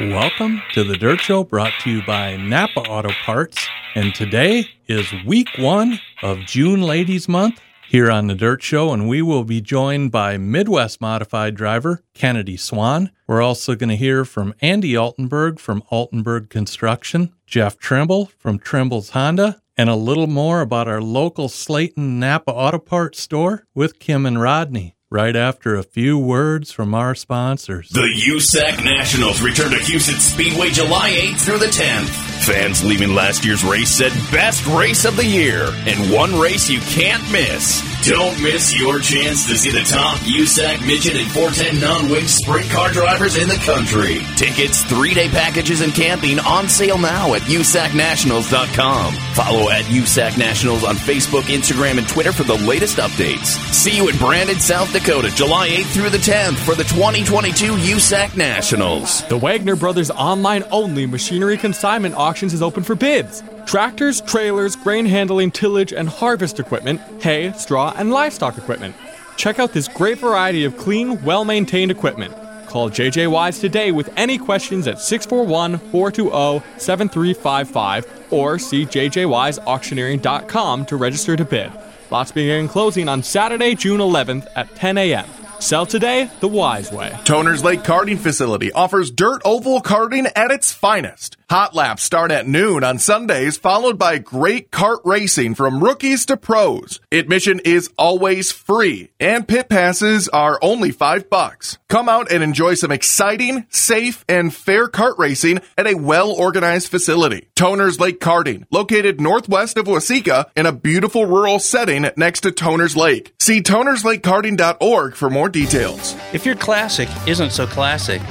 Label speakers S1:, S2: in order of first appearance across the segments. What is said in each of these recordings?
S1: Welcome to the Dirt Show brought to you by Napa Auto Parts. And today is week one of June Ladies Month here on the Dirt Show. And we will be joined by Midwest Modified driver Kennedy Swan. We're also going to hear from Andy Altenberg from Altenberg Construction, Jeff Trimble from Trimble's Honda, and a little more about our local Slayton Napa Auto Parts store with Kim and Rodney right after a few words from our sponsors.
S2: The USAC Nationals return to Huset's Speedway July 8th through the 10th. Fans leaving last year's race said best race of the year and one race you can't miss. Don't miss your chance to see the top USAC midget and 410 non-wing sprint car drivers in the country. Tickets, three-day packages, and camping on sale now at USACNationals.com. Follow at USAC Nationals on Facebook, Instagram, and Twitter for the latest updates. See you at Brandon, South Dakota, July 8th through the 10th for the 2022 USAC Nationals.
S3: The Wagner Brothers online only machinery consignment auctions is open for bids. Tractors, trailers, grain handling, tillage, and harvest equipment, hay, straw, and livestock equipment. Check out this great variety of clean, well maintained equipment. Call JJ Wise today with any questions at 641 420 7355 or see jjwiseauctioneering.com to register to bid. Lots begin closing on Saturday, June 11th at 10 a.m. Sell today the wise way.
S4: Toners Lake Karting Facility offers dirt oval karting at its finest. Hot laps start at noon on Sundays, followed by great kart racing from rookies to pros. Admission is always free, and pit passes are only five bucks. Come out and enjoy some exciting, safe, and fair kart racing at a well-organized facility. Toners Lake Karting, located northwest of Waseca in a beautiful rural setting next to Toners Lake. See tonerslakekarting.org for more details.
S5: If your classic isn't so classic,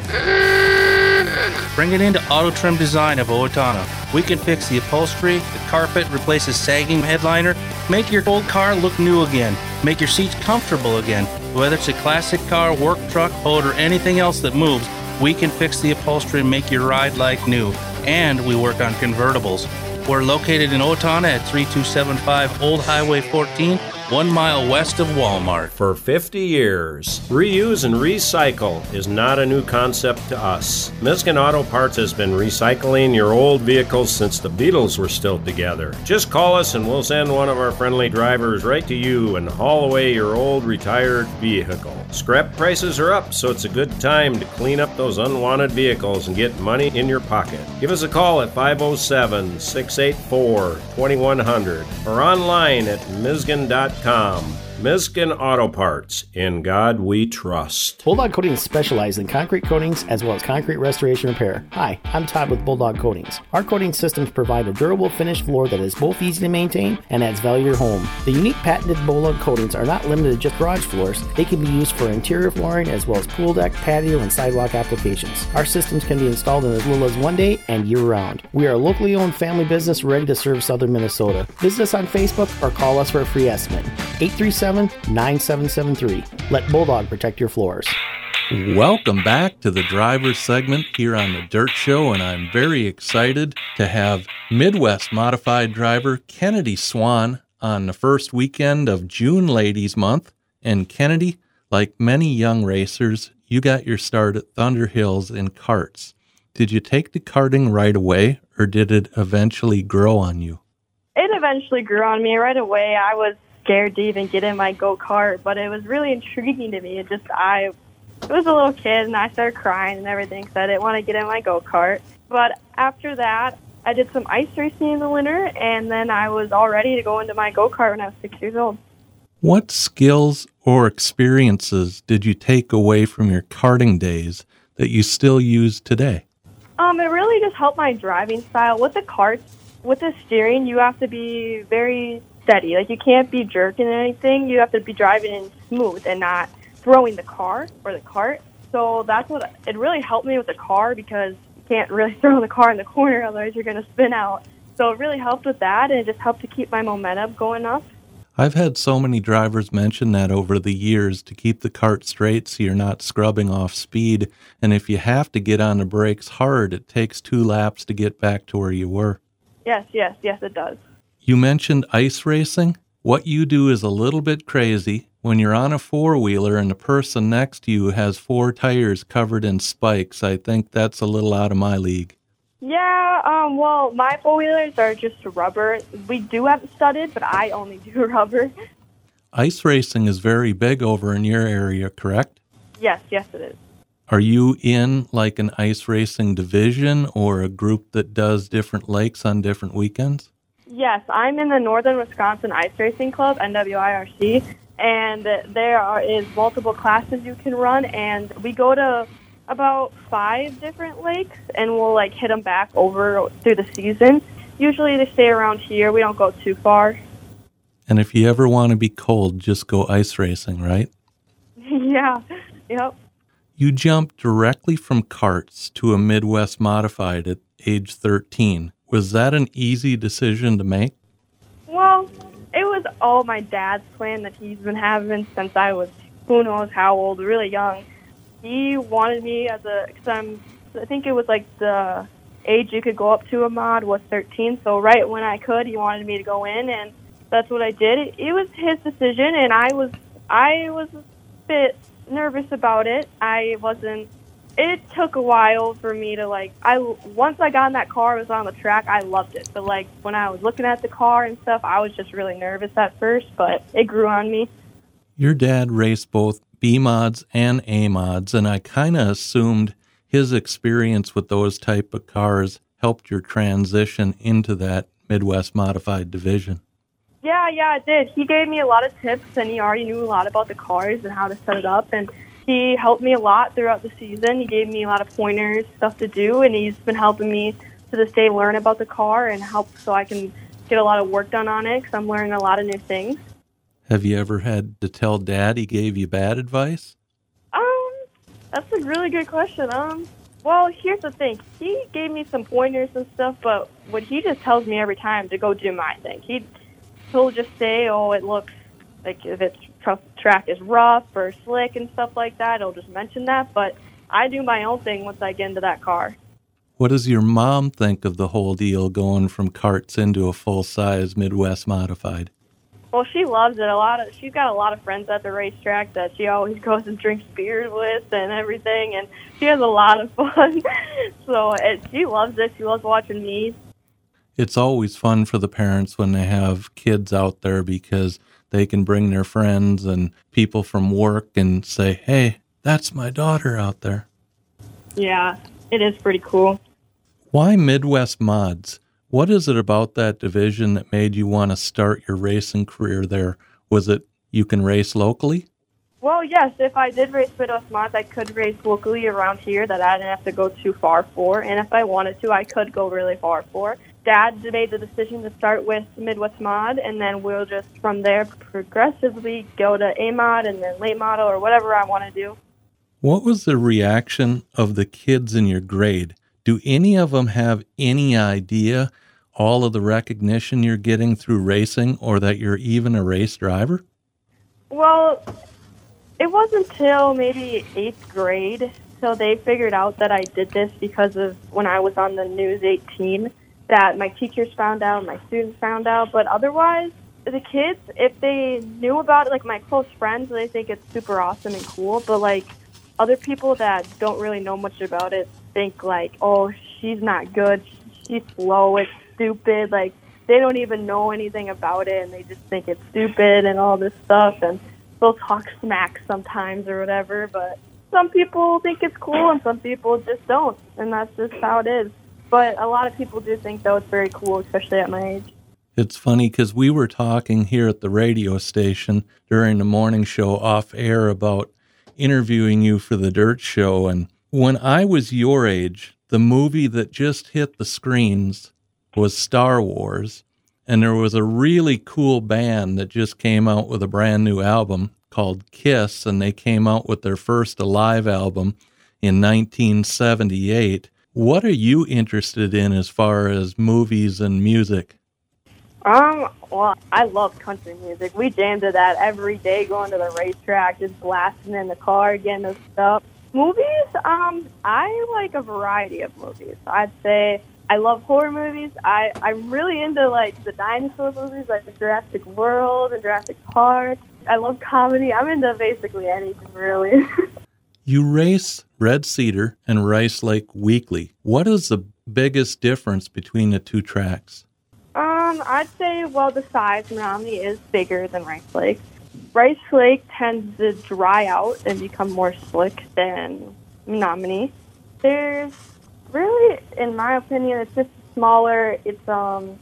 S5: bring it into Auto Trim Design of Owatonna. We can fix the upholstery, the carpet, replace a sagging headliner, make your old car look new again, make your seats comfortable again. Whether it's a classic car, work truck, boat, or anything else that moves, we can fix the upholstery and make your ride like new. And we work on convertibles. We're located in Owatonna at 3275 Old Highway 14, one mile west of Walmart.
S6: For 50 years, reuse and recycle is not a new concept to us. Miskin Auto Parts has been recycling your old vehicles since the Beatles were still together. Just call us and we'll send one of our friendly drivers right to you and haul away your old retired vehicle. Scrap prices are up, so it's a good time to clean up those unwanted vehicles and get money in your pocket. Give us a call at 507 684 2100 or online at Miskin.com gmail.com. Miskin Auto Parts. In God we trust.
S7: Bulldog Coatings specializes in concrete coatings as well as concrete restoration repair. Hi, I'm Todd with Bulldog Coatings. Our coating systems provide a durable finished floor that is both easy to maintain and adds value to your home. The unique patented Bulldog coatings are not limited to just garage floors. They can be used for interior flooring as well as pool deck, patio, and sidewalk applications. Our systems can be installed in as little as one day and year round. We are a locally owned family business ready to serve southern Minnesota. Visit us on Facebook or call us for a free estimate. 837 9773. Let Bulldog protect your floors.
S1: Welcome back to the driver segment here on the Dirt Show, and I'm very excited to have Midwest Modified driver Kennedy Swan on the first weekend of June Ladies Month. And Kennedy, like many young racers, you got your start at Thunder Hills in carts. Did you take to karting right away, or did it eventually grow on you?
S8: It eventually grew on me right away. I was scared to even get in my go kart, but it was really intriguing to me. It just I it was a little kid and I started crying and everything, so I didn't want to get in my go kart. But after that, I did some ice racing in the winter, and then I was all ready to go into my go kart when I was six years old.
S1: What skills or experiences did you take away from your karting days that you still use today?
S8: Um, it really just helped my driving style. With the karts, with the steering, you have to be very steady. Like you can't be jerking anything. You have to be driving in smooth and not throwing the car or the cart. So that's what it really helped me with the car because you can't really throw the car in the corner, otherwise you're going to spin out. So it really helped with that, and it just helped to keep my momentum going up.
S1: I've had so many drivers mention that over the years to keep the cart straight so you're not scrubbing off speed. And if you have to get on the brakes hard, it takes two laps to get back to where you were.
S8: Yes, yes, yes, it does.
S1: You mentioned ice racing. What you do is a little bit crazy, when you're on a four wheeler and the person next to you has four tires covered in spikes, I think that's a little out of my league.
S8: Yeah, um, well, my four wheelers are just rubber. We do have studded, but I only do rubber.
S1: Ice racing is very big over in your area, correct?
S8: Yes, yes, it is.
S1: Are you in like an ice racing division or a group that does different lakes on different weekends?
S8: Yes, I'm in the Northern Wisconsin Ice Racing Club, NWIRC, and there are, is multiple classes you can run, and we go to about five different lakes, and we'll like hit them back over through the season. Usually they stay around here. We don't go too far.
S1: And if you ever want to be cold, just go ice racing, right?
S8: yeah. Yep.
S1: You jumped directly from karts to a Midwest modified at age 13. Was that an easy decision to make?
S8: Well, it was all my dad's plan that he's been having since I was who knows how old, really young. He wanted me as a, cause I'm, I think it was like the age you could go up to a mod was 13. So right when I could, he wanted me to go in, and that's what I did. It, it was his decision, and I was I was a bit nervous about it. I wasn't. It took a while for me to like. I once I got in that car, was on the track. I loved it, but like when I was looking at the car and stuff, I was just really nervous at first. But it grew on me.
S1: Your dad raced both B mods and A mods, and I kind of assumed his experience with those type of cars helped your transition into that Midwest modified division.
S8: Yeah, yeah, it did. He gave me a lot of tips, and he already knew a lot about the cars and how to set it up. And he helped me a lot throughout the season. He gave me a lot of pointers, stuff to do, and he's been helping me to this day learn about the car and help so I can get a lot of work done on it because I'm learning a lot of new things.
S1: Have you ever had to tell dad he gave you bad advice?
S8: Um, that's a really good question. Um, well, here's the thing. He gave me some pointers and stuff, but what he just tells me every time to go do my thing. He he'll just say, "Oh, it looks like if its track is rough or slick and stuff like that." I'll just mention that, but I do my own thing once I get into that car.
S1: What does your mom think of the whole deal going from carts into a full size Midwest modified?
S8: Well, she loves it a lot. Of, she's got a lot of friends at the racetrack that she always goes and drinks beers with and everything, and she has a lot of fun. so it, she loves it. She loves watching me
S1: it's always fun for the parents when they have kids out there because they can bring their friends and people from work and say, hey, that's my daughter out there.
S8: Yeah, it is pretty cool.
S1: Why Midwest Mods? What is it about that division that made you want to start your racing career there? Was it you can race locally?
S8: Well, yes. If I did race Midwest Mods, I could race locally around here that I didn't have to go too far for. And if I wanted to, I could go really far for dad made the decision to start with Midwest Mod, and then we'll just from there progressively go to A Mod and then late model or whatever I want to do.
S1: What was the reaction of the kids in your grade? Do any of them have any idea all of the recognition you're getting through racing or that you're even a race driver?
S8: Well, it wasn't until maybe eighth grade till they figured out that I did this because of when I was on the News 18 that my teachers found out, my students found out, but otherwise, the kids, if they knew about it, like my close friends, they think it's super awesome and cool, but like other people that don't really know much about it think like, oh, she's not good, she's slow, it's stupid, like they don't even know anything about it and they just think it's stupid and all this stuff and they'll talk smack sometimes or whatever, but some people think it's cool and some people just don't, and that's just how it is. But a lot of people do think, that was very cool, especially at my age.
S1: It's funny because we were talking here at the radio station during the morning show off air about interviewing you for the Dirt Show. And when I was your age, the movie that just hit the screens was Star Wars. And there was a really cool band that just came out with a brand new album called Kiss. And they came out with their first live album in 1978. What are you interested in as far as movies and music?
S8: Um, well, I love country music. We jam to that every day going to the racetrack, just blasting in the car, getting us stuff. Movies, um, I like a variety of movies. I'd say I love horror movies. I, I'm really into like the dinosaur movies like the Jurassic World and Jurassic Park. I love comedy. I'm into basically anything, really.
S1: You race Red Cedar and Rice Lake weekly. What is the biggest difference between the two tracks?
S8: um, I'd say, well, the size Menomonie is bigger than Rice Lake. Rice Lake tends to dry out and become more slick than Menomonie. There's really, in my opinion, it's just smaller. It's um,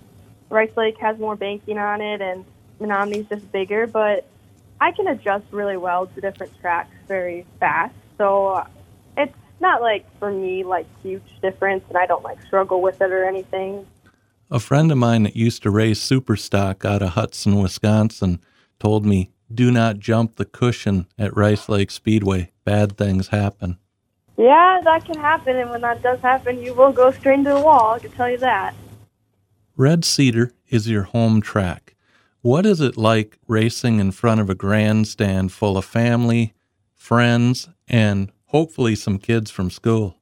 S8: Rice Lake has more banking on it, and Menomonie's just bigger. But I can adjust really well to different tracks very fast. So uh, it's not like for me like huge difference, and I don't like struggle with it or anything.
S1: A friend of mine that used to race Superstock out of Hudson, Wisconsin, told me, do not jump the cushion at Rice Lake Speedway. Bad things happen.
S8: Yeah, that can happen, and when that does happen, you will go straight into the wall. I can tell you that.
S1: Red Cedar is your home track. What is it like racing in front of a grandstand full of family, friends, and hopefully some kids from school?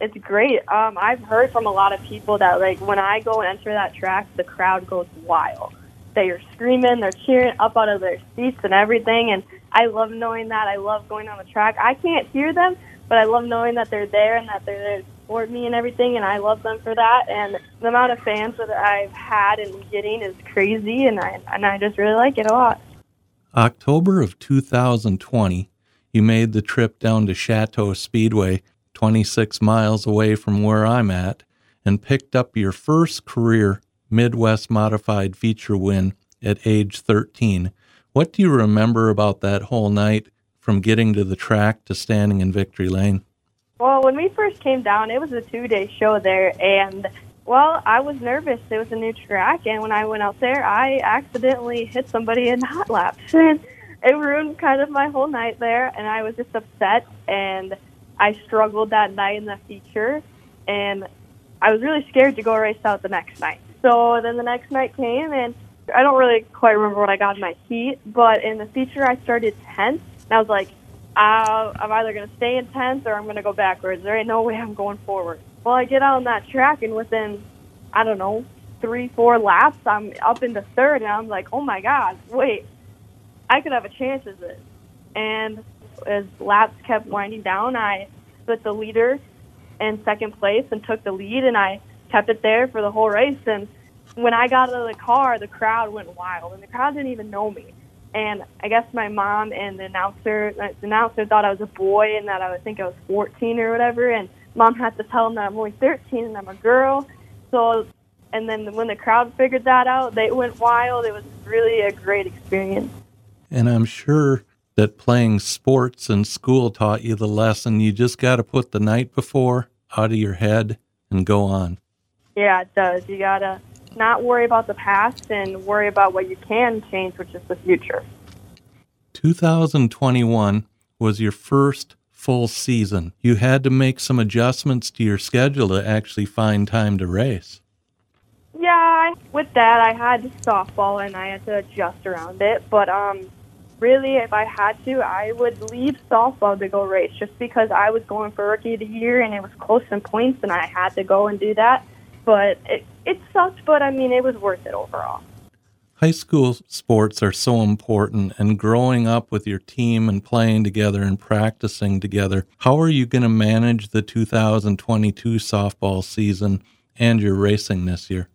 S8: It's great. Um, I've heard from a lot of people that like when I go and enter that track, the crowd goes wild. They are screaming, they're cheering up out of their seats and everything, and I love knowing that. I love going on the track. I can't hear them, but I love knowing that they're there and that they're there to support me and everything, and I love them for that. And the amount of fans that I've had and getting is crazy, and I and I just really like it a lot.
S1: October of 2020, you made the trip down to Chateau Speedway, 26 miles away from where I'm at, and picked up your first career Midwest Modified feature win at age 13. What do you remember about that whole night from getting to the track to standing in victory lane?
S8: Well, when we first came down, it was a two day show there, and well, I was nervous. It was a new track, and when I went out there, I accidentally hit somebody in hot laps, it ruined kind of my whole night there, and I was just upset, and I struggled that night in the feature, and I was really scared to go race out the next night. So then the next night came, and I don't really quite remember what I got in my heat, but in the feature I started 10th, and I was like, uh, I'm either going to stay in 10th or I'm going to go backwards. There ain't no way I'm going forward. Well, I get out on that track, and within, I don't know, three, four laps, I'm up into third, and I'm like, oh my God, wait, I could have a chance at this. And as laps kept winding down, I split the leader in second place and took the lead, and I kept it there for the whole race. And when I got out of the car, the crowd went wild, and the crowd didn't even know me. And I guess my mom and the announcer, uh, the announcer thought I was a boy and that I would think I was 14 or whatever. And mom had to tell them that I'm only 13 and I'm a girl. So, and then when the crowd figured that out, they went wild. It was really a great experience.
S1: And I'm sure that playing sports in school taught you the lesson you just got to put the night before out of your head and go on.
S8: Yeah, it does. You gotta not worry about the past and worry about what you can change, which is the future.
S1: 2021 was your first full season. You had to make some adjustments to your schedule to actually find time to race.
S8: Yeah, with that, I had softball and I had to adjust around it. But um, really, if I had to, I would leave softball to go race just because I was going for rookie of the year and it was close in points and I had to go and do that. But it, it sucked, but I mean, it was worth it overall.
S1: High school sports are so important, and growing up with your team and playing together and practicing together, how are you going to manage the 2022 softball season and your racing this year?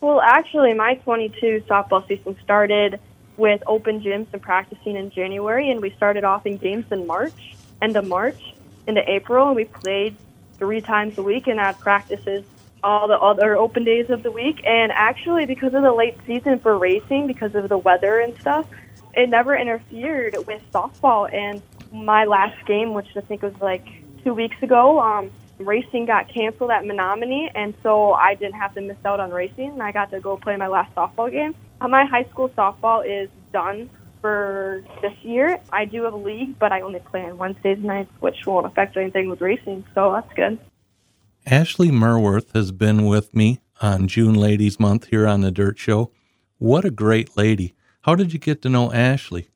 S8: Well, actually, my 22 softball season started with open gyms and practicing in January, and we started off in games in March, end of March into April, and we played three times a week and had practices all the other open days of the week. And actually, because of the late season for racing, because of the weather and stuff, it never interfered with softball. And my last game, which I think was like two weeks ago, um, racing got canceled at Menomonie, and so I didn't have to miss out on racing, I got to go play my last softball game. My high school softball is done for this year. I do have a league, but I only play on Wednesdays nights, which won't affect anything with racing, so that's good.
S1: Ashley Merworth has been with me on June Ladies Month here on the Dirt Show. What a great lady. How did you get to know Ashley?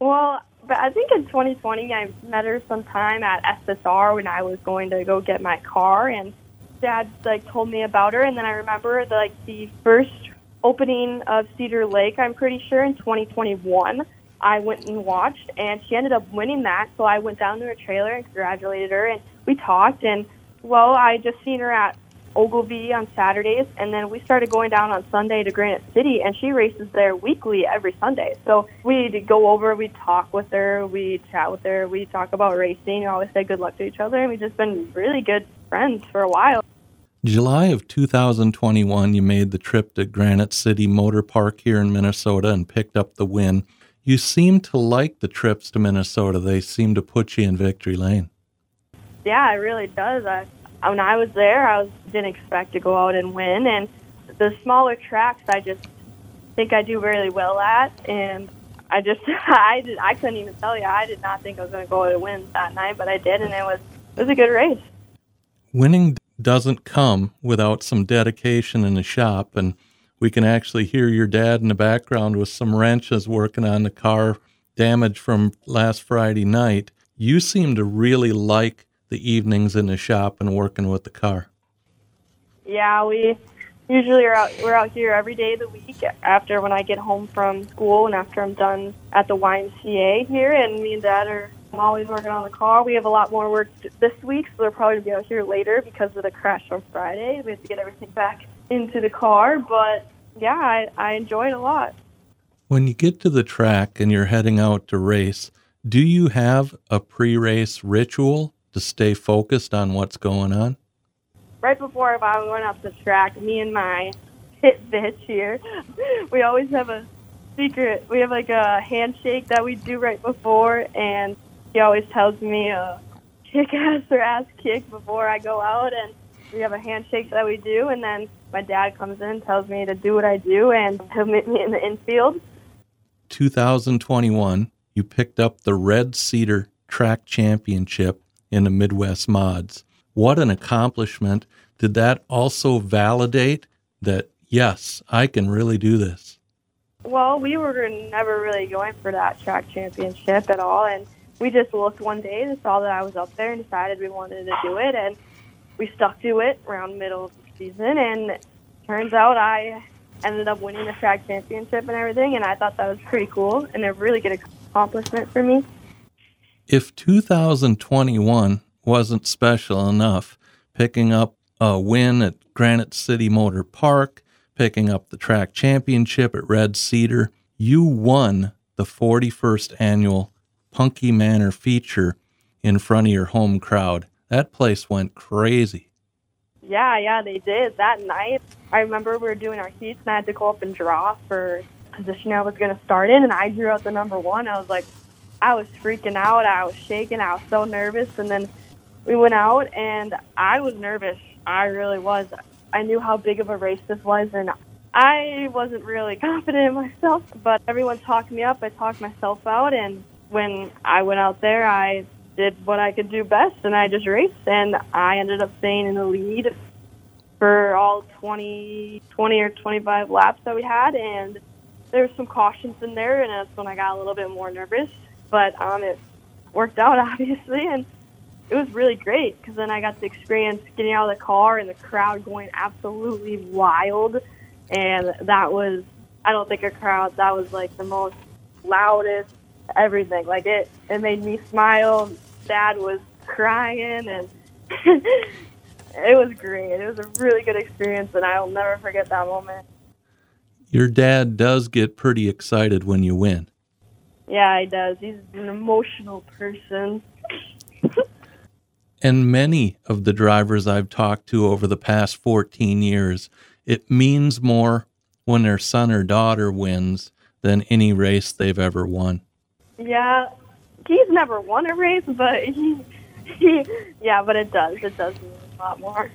S8: Well, I think in 2020 I met her sometime at SSR when I was going to go get my car, and Dad like told me about her, and then I remember the, like the first opening of Cedar Lake, I'm pretty sure, in 2021. I went and watched, and she ended up winning that. So I went down to her trailer and congratulated her, and we talked. And well, I just seen her at Ogilvie on Saturdays, and then we started going down on Sunday to Granite City, and she races there weekly every Sunday. So we'd go over, we'd talk with her, we'd chat with her, we'd talk about racing, we always say good luck to each other, and we've just been really good friends for a while.
S1: July of 2021, you made the trip to Granite City Motor Park here in Minnesota and picked up the win. You seem to like the trips to Minnesota. They seem to put you in victory lane.
S8: Yeah, it really does. I, when I was there, I was, didn't expect to go out and win, and the smaller tracks, I just think I do really well at, and I just I did I couldn't even tell you I did not think I was going to go out and win that night, but I did, and it was it was a good race.
S1: Winning doesn't come without some dedication in the shop, and we can actually hear your dad in the background with some wrenches working on the car damage from last Friday night. You seem to really like the evenings in the shop and working with the car.
S8: Yeah, we usually are out we're out here every day of the week after when I get home from school and after I'm done at the YMCA here and me and dad are always working on the car. We have a lot more work this week, so they'll probably going to be out here later because of the crash on Friday. We have to get everything back into the car, but yeah, I, I enjoy it a lot.
S1: When you get to the track and you're heading out to race, do you have a pre race ritual to stay focused on what's going on?
S8: Right before I went up the track, me and my pit bitch here, we always have a secret. We have like a handshake that we do right before, and he always tells me a kick ass or ass kick before I go out, and we have a handshake that we do, and then my dad comes in, tells me to do what I do, and he'll meet me in the infield.
S1: 2021, you picked up the Red Cedar Track Championship in the Midwest Mods. What an accomplishment. Did that also validate that, yes, I can really do this?
S8: Well, we were never really going for that track championship at all. And we just looked one day and saw that I was up there and decided we wanted to do it. And we stuck to it around middle of the season. And turns out I ended up winning the track championship and everything. And I thought that was pretty cool and a really good accomplishment for me.
S1: If 2021 wasn't special enough, picking up a win at Granite City Motor Park, picking up the track championship at Red Cedar, you won the 41st annual Punky Manor feature in front of your home crowd. That place went crazy.
S8: Yeah, yeah, they did. That night, I remember we were doing our heats and I had to go up and draw for position I was going to start in, and I drew out the number one. I was like, I was freaking out. I was shaking. I was so nervous. And then we went out, and I was nervous. I really was. I knew how big of a race this was, and I wasn't really confident in myself. But everyone talked me up. I talked myself out, and when I went out there, I did what I could do best, and I just raced, and I ended up staying in the lead for all 20, 20 or 25 laps that we had, and there were some cautions in there, and that's when I got a little bit more nervous but um, it worked out obviously, and it was really great because then I got to experience getting out of the car and the crowd going absolutely wild, and that was I don't think a crowd that was like the most loudest everything. Like it, it made me smile. Dad was crying, and it was great. It was a really good experience, and I'll never forget that moment.
S1: Your dad does get pretty excited when you win.
S8: Yeah, he does. He's an emotional person.
S1: and many of the drivers I've talked to over the past 14 years, it means more when their son or daughter wins than any race they've ever won.
S8: Yeah, he's never won a race, but he, he yeah, but it does. It does mean a lot more.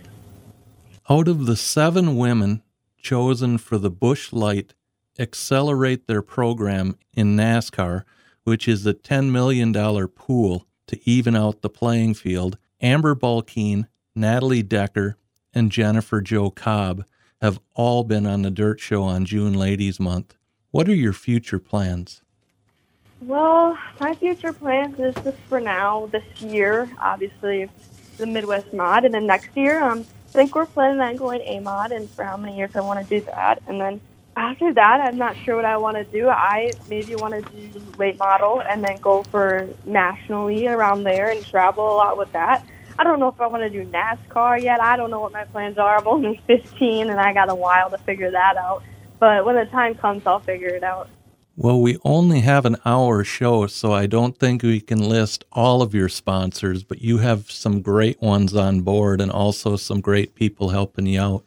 S1: Out of the seven women chosen for the Busch Light accelerate their program in NASCAR, which is a $10 million pool to even out the playing field, Amber Balcaen, Natalie Decker, and Jennifer Jo Cobb have all been on the Dirt Show on June Ladies Month. What are your future plans?
S8: Well, my future plans is just for now, this year, obviously, the Midwest Mod, and then next year, um, I think we're planning on going A Mod, and for how many years I want to do that, and then After that, I'm not sure what I want to do. I maybe want to do late model and then go for nationally around there and travel a lot with that. I don't know if I want to do NASCAR yet. I don't know what my plans are. I'm only 15 and I got a while to figure that out. But when the time comes, I'll figure it out.
S1: Well, we only have an hour show, so I don't think we can list all of your sponsors, but you have some great ones on board and also some great people helping you out.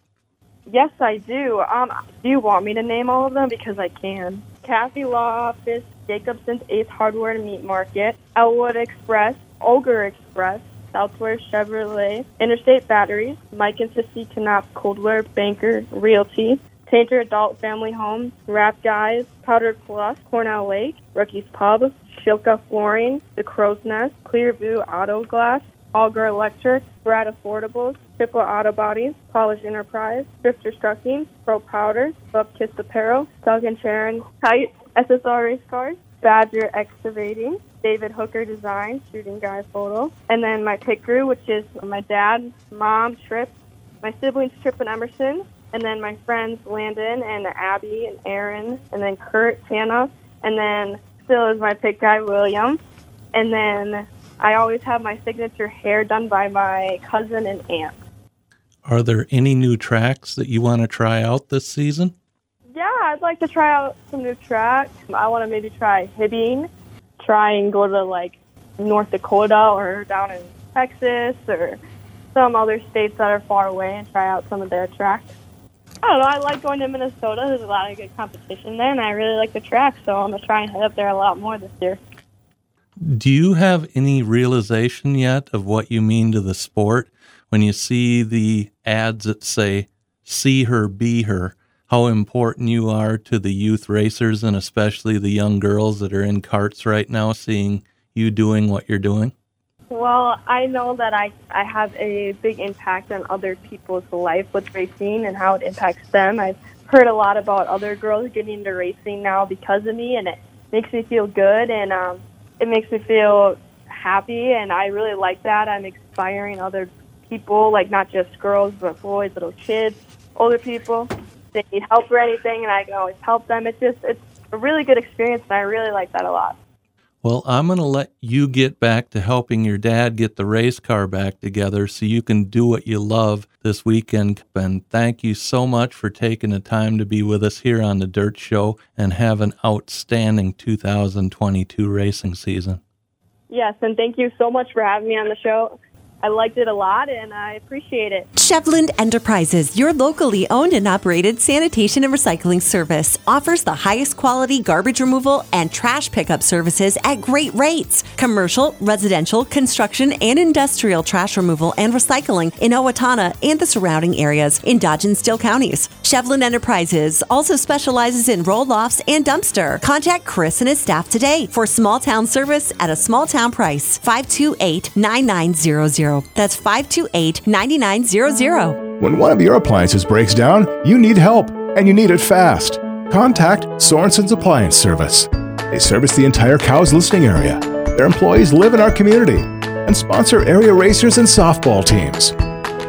S8: Yes, I do. Um, do you want me to name all of them? Because I can. Kathy Law Office, Jacobson's Ace Hardware and Meat Market, Elwood Express, Ogre Express, Southwest Chevrolet, Interstate Batteries, Mike and Sissy Knopf Coldwell Banker Realty, Tainter Adult Family Home, Rap Guys, Powdered Plus, Cornell Lake, Rookie's Pub, Shilka Flooring, The Crow's Nest, Clearview Auto Glass, Alger Electric, Brad Affordables, Triple Auto Bodies, Polish Enterprise, Drifters Trucking, Pro Powder, Bub Kiss Apparel, Doug and Sharon Kite, SSR Race Cars, Badger Excavating, David Hooker Design, Shooting Guy Photo, and then my pit crew, which is my dad, mom, Trip, my siblings Trip and Emerson, and then my friends Landon and Abby and Aaron, and then Kurt, Tana, and then still is my pick guy William, and then I always have my signature hair done by my cousin and aunt.
S1: Are there any new tracks that you want to try out this season?
S8: Yeah, I'd like to try out some new tracks. I want to maybe try Hibbing, try and go to like North Dakota or down in Texas or some other states that are far away and try out some of their tracks. I don't know. I like going to Minnesota. There's a lot of good competition there, and I really like the track, so I'm gonna try and head up there a lot more this year.
S1: Do you have any realization yet of what you mean to the sport when you see the ads that say, see her, be her? How important you are to the youth racers and especially the young girls that are in carts right now, seeing you doing what you're doing?
S8: Well, I know that I, I have a big impact on other people's life with racing and how it impacts them. I've heard a lot about other girls getting into racing now because of me, and it makes me feel good and um, it makes me feel happy, and I really like that. I'm inspiring other people, like not just girls, but boys, little kids, older people. They need help or anything, and I can always help them. It's just it's a really good experience, and I really like that a lot.
S1: Well, I'm going to let you get back to helping your dad get the race car back together so you can do what you love this weekend. And thank you so much for taking the time to be with us here on the Dirt Show and have an outstanding 2022 racing season.
S8: Yes, and thank you so much for having me on the show. I liked it a lot and I appreciate it.
S9: Chevland Enterprises, your locally owned and operated sanitation and recycling service, offers the highest quality garbage removal and trash pickup services at great rates. Commercial, residential, construction, and industrial trash removal and recycling in Owatonna and the surrounding areas in Dodge and Steele counties. Chevland Enterprises also specializes in roll offs and dumpster. Contact Chris and his staff today for small town service at a small town price. 528 9900. That's 528 9900.
S10: When one of your appliances breaks down, you need help, and you need it fast. Contact Sorensen's Appliance Service. They service the entire Cows listening area. Their employees live in our community and sponsor area racers and softball teams.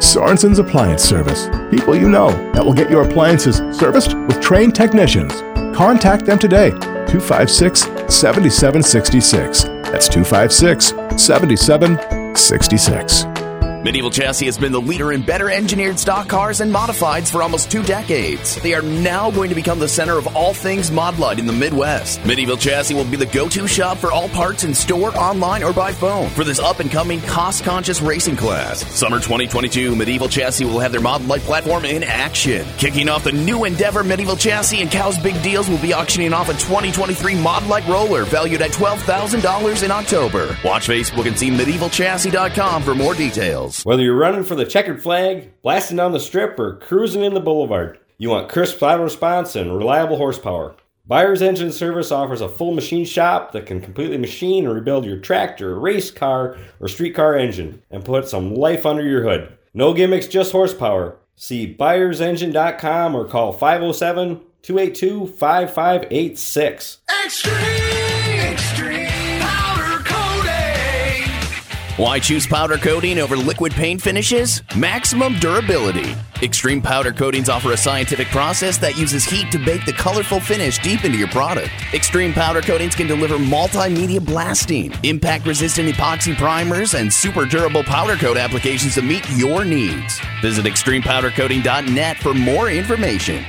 S10: Sorensen's Appliance Service. People you know that will get your appliances serviced with trained technicians. Contact them today. 256 7766. That's 256 7766. Sixty-six.
S2: Medieval Chassis has been the leader in better engineered stock cars and modifieds for almost two decades. They are now going to become the center of all things mod Modlite in the Midwest. Medieval Chassis will be the go-to shop for all parts in store, online, or by phone for this up-and-coming, cost-conscious racing class. Summer 2022, Medieval Chassis will have their mod Modlite platform in action. Kicking off the new Endeavor Medieval Chassis and Cow's Big Deals will be auctioning off a 2023 mod Modlite roller valued at $12,000 in October. Watch Facebook and see MedievalChassis.com for more details.
S6: Whether you're running for the checkered flag, blasting down the strip, or cruising in the boulevard, you want crisp auto response and reliable horsepower. Buyer's Engine Service offers a full machine shop that can completely machine and rebuild your tractor, race car, or streetcar engine and put some life under your hood. No gimmicks, just horsepower. See buyersengine.com or call 507 282 5586.
S11: Extreme,
S2: Why choose powder coating over liquid paint finishes? Maximum durability. Extreme powder coatings offer a scientific process that uses heat to bake the colorful finish deep into your product. Extreme powder coatings can deliver multimedia blasting, impact resistant epoxy primers, and super durable powder coat applications to meet your needs. Visit extremepowdercoating.net for more information.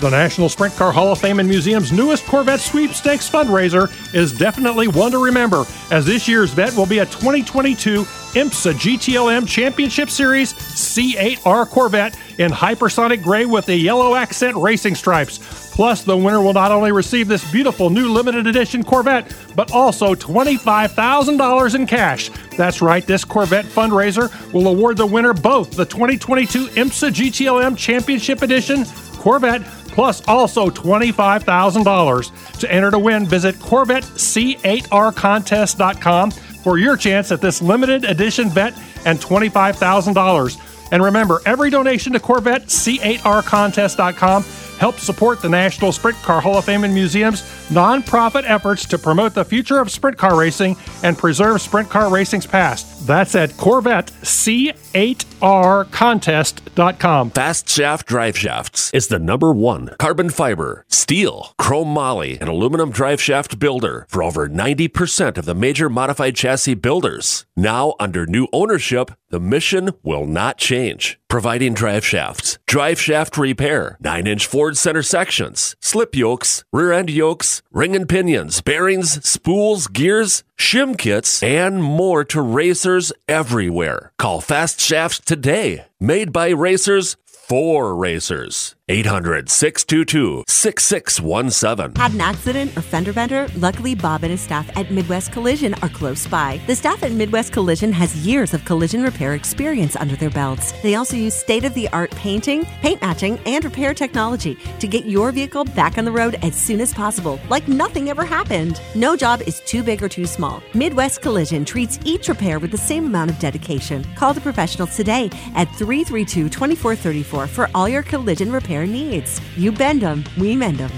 S11: The National Sprint Car Hall of Fame and Museum's newest Corvette Sweepstakes fundraiser is definitely one to remember, as this year's vet will be a 2022 IMSA GTLM Championship Series C8R Corvette in hypersonic gray with the yellow accent racing stripes. Plus, the winner will not only receive this beautiful new limited edition Corvette, but also $25,000 in cash. That's right, this Corvette fundraiser will award the winner both the 2022 IMSA GTLM Championship Edition Corvette plus also $25,000. To enter to win, visit CorvetteC8RContest.com for your chance at this limited edition vet and $25,000. And remember, every donation to Corvette C8RContest.com helps support the National Sprint Car Hall of Fame and Museum's nonprofit efforts to promote the future of sprint car racing and preserve sprint car racing's past. That's at Corvette C8RContest.com.
S12: Fast Shaft Drive Shafts is the number one carbon fiber, steel, chrome moly, and aluminum drive shaft builder for over 90% of the major modified chassis builders. Now, under new ownership, the mission will not change. Providing drive shafts, drive shaft repair, 9 inch Ford center sections, slip yokes, rear end yokes, ring and pinions, bearings, spools, gears, shim kits, and more to racers everywhere. Call Fast Shafts today. Made by racers for racers. 800 622 6617.
S9: Had an accident or fender bender? Luckily, Bob and his staff at Midwest Collision are close by. The staff at Midwest Collision has years of collision repair experience under their belts. They also use state of the art painting, paint matching, and repair technology to get your vehicle back on the road as soon as possible, like nothing ever happened. No job is too big or too small. Midwest Collision treats each repair with the same amount of dedication. Call the professionals today at 332 2434 for all your collision repair needs. You bend them, we mend them.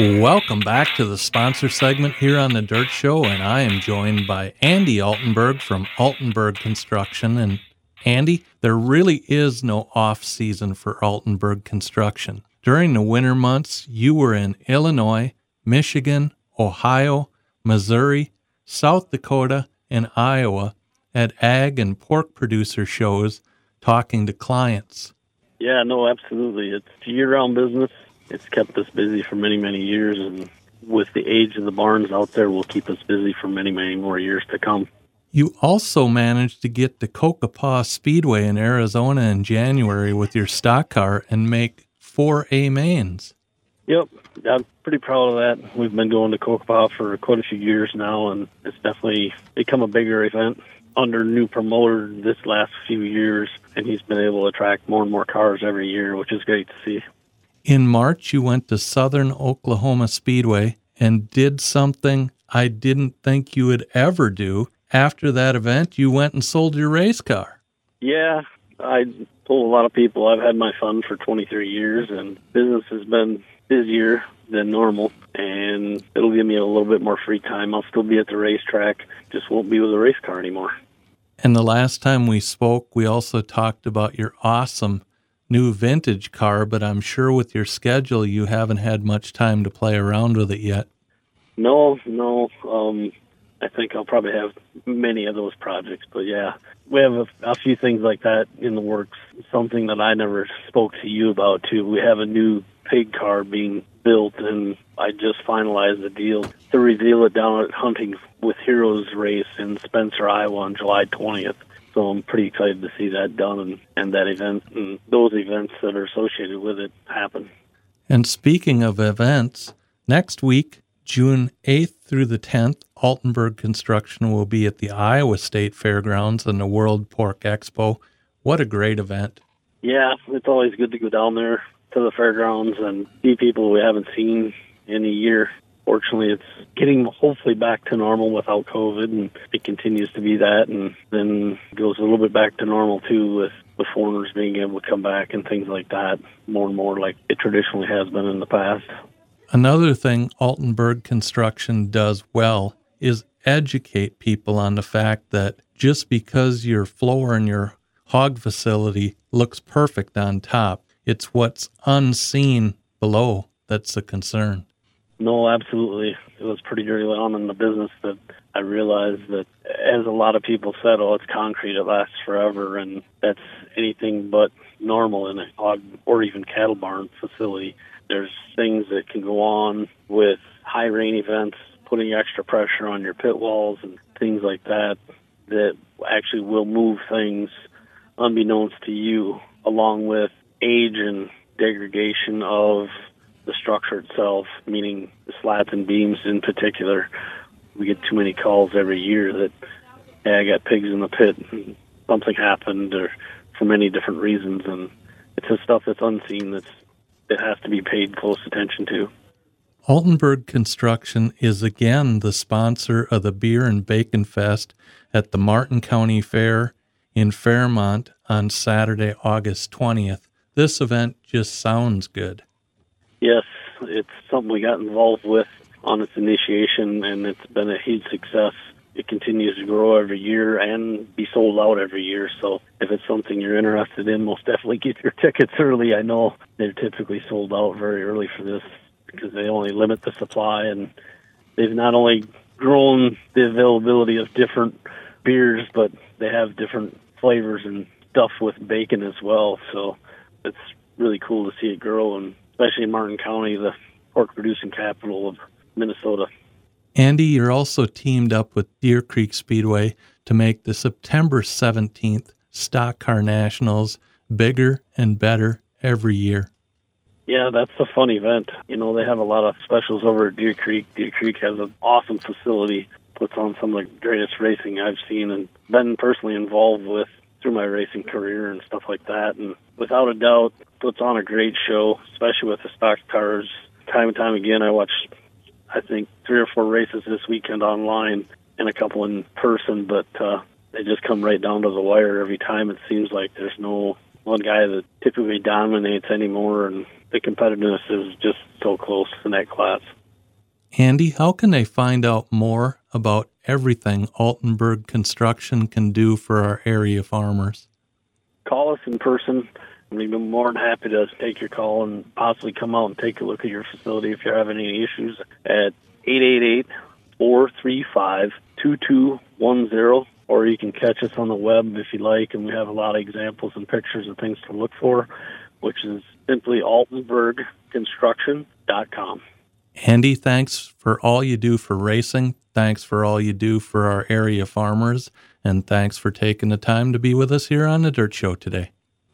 S1: Welcome back to the sponsor segment here on the Dirt Show, and I am joined by Andy Altenberg from Altenberg Construction. And Andy, there really is no off season for Altenberg Construction. During the winter months, you were in Illinois, Michigan, Ohio, Missouri, South Dakota, and Iowa at ag and pork producer shows talking to clients.
S13: Yeah, no, absolutely. It's a year-round business. It's kept us busy for many, many years, and with the age of the barns out there, will keep us busy for many, many more years to come.
S1: You also managed to get to Cocopah Speedway in Arizona in January with your stock car and make four A mains.
S13: Yep, I'm pretty proud of that. We've been going to Cocopah for quite a few years now, and it's definitely become a bigger event under new promoter this last few years, and he's been able to attract more and more cars every year, which is great to see.
S1: In March, you went to Southern Oklahoma Speedway and did something I didn't think you would ever do. After that event, you went and sold your race car.
S13: Yeah, I told a lot of people I've had my fun for 23 years, and business has been busier than normal, and it'll give me a little bit more free time. I'll still be at the racetrack, just won't be with a race car anymore.
S1: And the last time we spoke, we also talked about your awesome new vintage car, but I'm sure with your schedule, you haven't had much time to play around with it yet.
S13: No, no. Um, I think I'll probably have many of those projects, but yeah, we have a, a few things like that in the works. Something that I never spoke to you about too. We have a new pig car being built, and I just finalized the deal to reveal it down at Hunting with Heroes race in Spencer, Iowa on July 20th. So I'm pretty excited to see that done and, and that event and those events that are associated with it happen.
S1: And speaking of events, next week, June 8th through the 10th, Altenberg Construction will be at the Iowa State Fairgrounds and the World Pork Expo. What a great event!
S13: Yeah, it's always good to go down there to the fairgrounds and see people we haven't seen in a year. Fortunately, it's getting hopefully back to normal without COVID, and it continues to be that, and then goes a little bit back to normal too with with foreigners being able to come back and things like that more and more like it traditionally has been in the past.
S1: Another thing Altenberg Construction does well is educate people on the fact that just because your floor in your hog facility looks perfect on top, it's what's unseen below that's a concern.
S13: No, absolutely. It was pretty early on in the business that I realized that, as a lot of people said, oh, it's concrete, it lasts forever, and that's anything but normal in a hog or even cattle barn facility. There's things that can go on with high rain events, putting extra pressure on your pit walls and things like that, that actually will move things unbeknownst to you, along with age and degradation of the structure itself, meaning slats and beams in particular. We get too many calls every year that, hey, I got pigs in the pit, and something happened, or for many different reasons, and it's the stuff that's unseen that's that has to be paid close attention to.
S1: Altenburg Construction is again the sponsor of the Beer and Bacon Fest at the Martin County Fair in Fairmont on Saturday, August 20th. This event just sounds good.
S13: Yes, it's something we got involved with on its initiation, and it's been a huge success. It continues to grow every year and be sold out every year. So if it's something you're interested in, most definitely get your tickets early. I know they're typically sold out very early for this because they only limit the supply, and they've not only grown the availability of different beers, but they have different flavors and stuff with bacon as well. So it's really cool to see it grow, and especially in Martin County, the pork producing capital of Minnesota.
S1: Andy, you're also teamed up with Deer Creek Speedway to make the September 17th Stock Car Nationals bigger and better every year.
S13: Yeah, that's a fun event. You know, they have a lot of specials over at Deer Creek. Deer Creek has an awesome facility, puts on some of the greatest racing I've seen and been personally involved with through my racing career and stuff like that. And without a doubt, puts on a great show, especially with the stock cars. Time and time again, I watch, I think, three or four races this weekend online and a couple in person, but uh, they just come right down to the wire every time. It seems like there's no one guy that typically dominates anymore, and the competitiveness is just so close in that class.
S1: Andy, how can they find out more about everything Altenburg Construction can do for our area farmers?
S13: Call us in person. We'd be more than happy to take your call and possibly come out and take a look at your facility if you're having any issues at 888 435 2210 or you can catch us on the web if you like, and we have a lot of examples and pictures and things to look for, which is simply altenburgconstruction.com.
S1: Andy, thanks for all you do for racing. Thanks for all you do for our area farmers. And thanks for taking the time to be with us here on the Dirt Show today.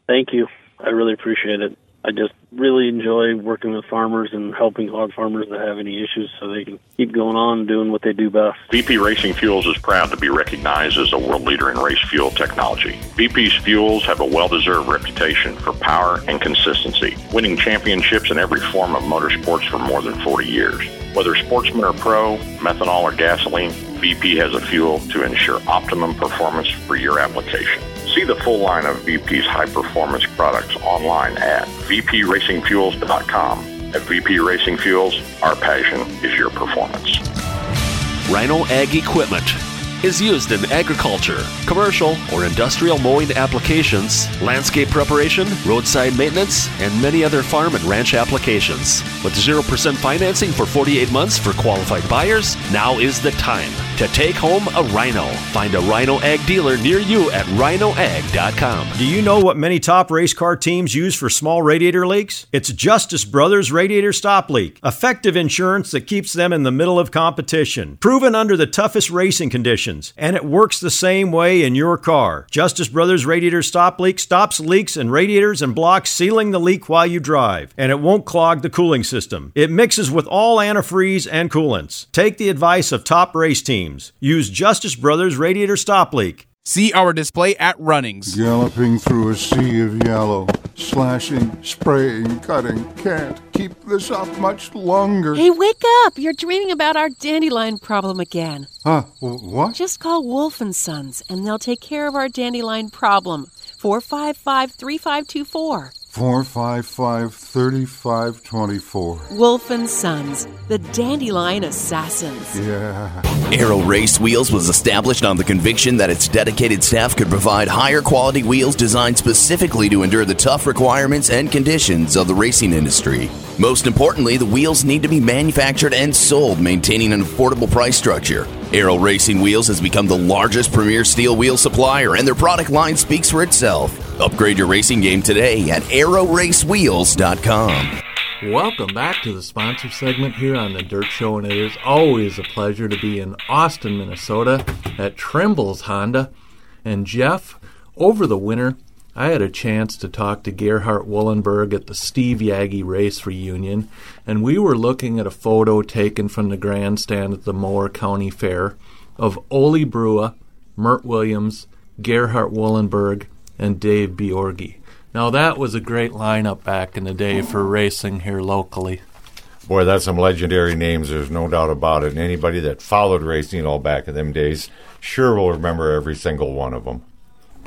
S13: Thank you. I really appreciate it. I just really enjoy working with farmers and helping hog farmers that have any issues so they can keep going on doing what they do best.
S14: VP Racing Fuels is proud to be recognized as a world leader in race fuel technology. VP's fuels have a well deserved reputation for power and consistency, winning championships in every form of motorsports for more than 40 years. Whether sportsman or pro, methanol or gasoline, VP has a fuel to ensure optimum performance for your application. See the full line of VP's high performance products online at vpracingfuels.com. At VP Racing Fuels, our passion is your performance.
S12: Rhino Ag Equipment is used in agriculture, commercial, or industrial mowing applications, landscape preparation, roadside maintenance, and many other farm and ranch applications. With 0% financing for 48 months for qualified buyers, now is the time to take home a Rhino. Find a Rhino Ag dealer near you at rhinoag.com.
S15: Do you know what many top race car teams use for small radiator leaks? It's Justice Brothers Radiator Stop Leak, effective insurance that keeps them in the middle of competition, proven under the toughest racing conditions and it works the same way in your car. Justice Brothers Radiator Stop Leak stops leaks in radiators and blocks, sealing the leak while you drive, and it won't clog the cooling system. It mixes with all antifreeze and coolants. Take the advice of top race teams. Use Justice Brothers Radiator Stop Leak.
S16: See our display at Runnings.
S17: Galloping through a sea of yellow, slashing, spraying, cutting. Can't keep this up much longer.
S18: Hey, wake up! You're dreaming about our dandelion problem again.
S17: Huh? What?
S18: Just call Wolf and Sons, and they'll take care of our dandelion problem. 455 3524.
S17: 455 3524.
S18: Wolf and Sons, the Dandelion Assassins.
S17: Yeah.
S2: Aero Race Wheels was established on the conviction that its dedicated staff could provide higher quality wheels designed specifically to endure the tough requirements and conditions of the racing industry. Most importantly, the wheels need to be manufactured and sold, maintaining an affordable price structure. Aero Racing Wheels has become the largest premier steel wheel supplier, and their product line speaks for itself. Upgrade your racing game today at aeroraceWheels.com.
S1: Welcome back to the sponsor segment here on the Dirt Show, and it is always a pleasure to be in Austin, Minnesota at Trimble's Honda. And Jeff, over the winter, I had a chance to talk to Gerhard Wollenberg at the Steve Yagi Race Reunion, and we were looking at a photo taken from the grandstand at the Mower County Fair of Ole Brua, Mert Williams, Gerhard Wollenberg, and Dave Biorgi. Now that was a great lineup back in the day for racing here locally.
S19: Boy, that's some legendary names. There's no doubt about it. And anybody that followed racing all back in them days sure will remember every single one of them.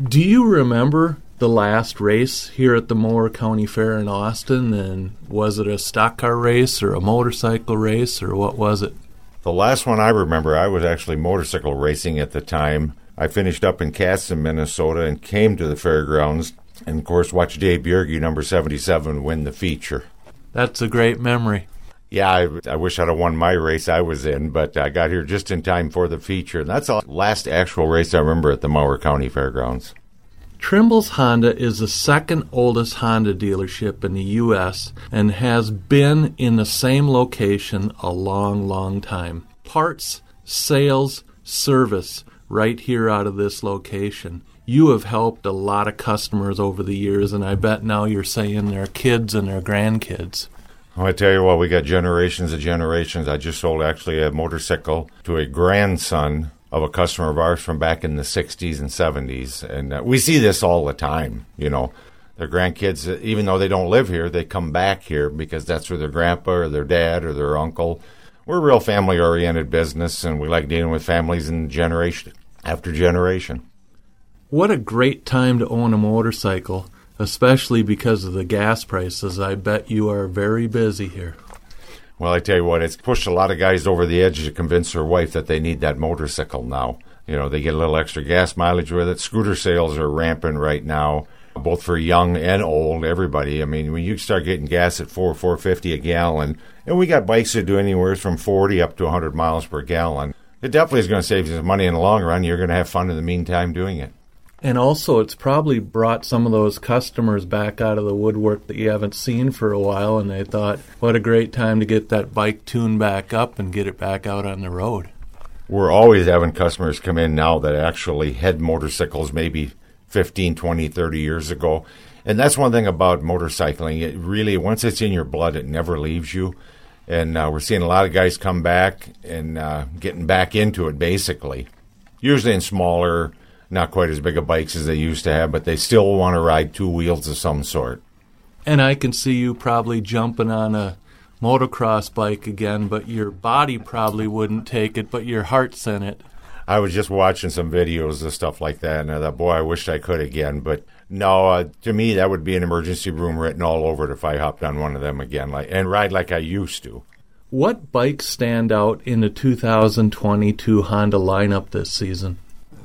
S1: Do you remember the last race here at the Mower County Fair in Austin? And was it a stock car race or a motorcycle race or what was it?
S19: The last one I remember, I was actually motorcycle racing at the time. I finished up in Kasson, Minnesota, and came to the fairgrounds, and of course watched Dave Bjerge, number 77, win the feature.
S1: That's a great memory.
S19: Yeah, I, I wish I'd have won my race I was in, but I got here just in time for the feature. And that's the last actual race I remember at the Mower County Fairgrounds.
S1: Trimble's Honda is the second oldest Honda dealership in the U.S. and has been in the same location a long, long time. Parts, sales, service, right here out of this location. You have helped a lot of customers over the years, and I bet now you're saying their kids and their grandkids.
S19: I tell you what, we got generations of generations. I just sold actually a motorcycle to a grandson of a customer of ours from back in the 60s and 70s. And uh, we see this all the time, you know. Their grandkids, uh, even though they don't live here, they come back here because that's where their grandpa or their dad or their uncle. We're a real family oriented business and we like dealing with families and generation after generation.
S1: What a great time to own a motorcycle, especially because of the gas prices. I bet you are very busy here.
S19: Well, I tell you what, it's pushed a lot of guys over the edge to convince their wife that they need that motorcycle now. You know, they get a little extra gas mileage with it. Scooter sales are rampant right now, both for young and old, everybody. I mean, when you start getting gas at four, four fifty a gallon, and we got bikes that do anywhere from forty up to hundred miles per gallon, it definitely is going to save you some money in the long run. You're going to have fun in the meantime doing it.
S1: And also, it's probably brought some of those customers back out of the woodwork that you haven't seen for a while, and they thought, what a great time to get that bike tuned back up and get it back out on the road.
S19: We're always having customers come in now that actually had motorcycles maybe 15, 20, 30 years ago. And that's one thing about motorcycling. It really, once it's in your blood, it never leaves you. And uh, we're seeing a lot of guys come back and uh, getting back into it, basically. Usually in smaller, not quite as big of bikes as they used to have, but they still want to ride two wheels of some sort.
S1: And I can see you probably jumping on a motocross bike again, but your body probably wouldn't take it, but your heart's in it.
S19: I was just watching some videos of stuff like that, and I thought, boy, I wished I could again. But no, uh, to me, that would be an emergency room written all over it if I hopped on one of them again, like and ride like I used to.
S1: What bikes stand out in the 2022 Honda lineup this season?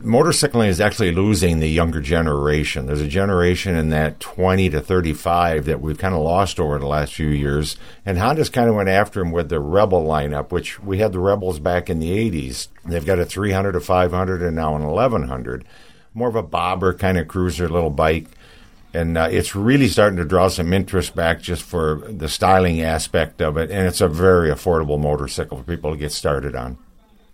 S19: Motorcycling is actually losing the younger generation. There's a generation in that 20 to 35 that we've kind of lost over the last few years. And Honda's kind of went after them with the Rebel lineup, which we had the Rebels back in the 80s. They've got a 300, a 500, and now an 1100. More of a bobber kind of cruiser little bike. And uh, it's really starting to draw some interest back just for the styling aspect of it. And it's a very affordable motorcycle for people to get started on.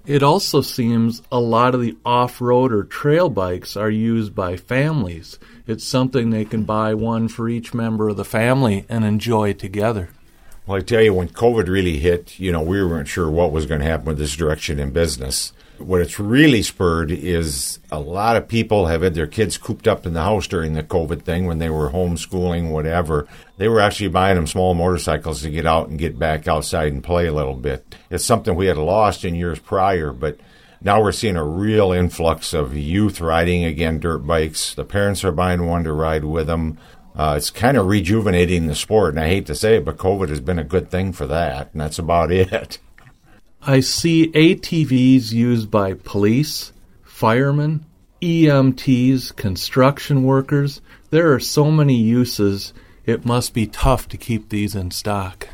S1: It also seems a lot of the off road or trail bikes are used by families. It's something they can buy one for each member of the family and enjoy together.
S19: Well, I tell you, when COVID really hit, you know, we weren't sure what was going to happen with this direction in business. What it's really spurred is a lot of people have had their kids cooped up in the house during the COVID thing when they were homeschooling, whatever. They were actually buying them small motorcycles to get out and get back outside and play a little bit. It's something we had lost in years prior, but now we're seeing a real influx of youth riding again dirt bikes. The parents are buying one to ride with them. uh, it's kind of rejuvenating the sport. And I hate to say it, but COVID has been a good thing for that, and that's about it.
S1: I see ATVs used by police, firemen, EMTs, construction workers. There are so many uses, it must be tough to keep these in stock.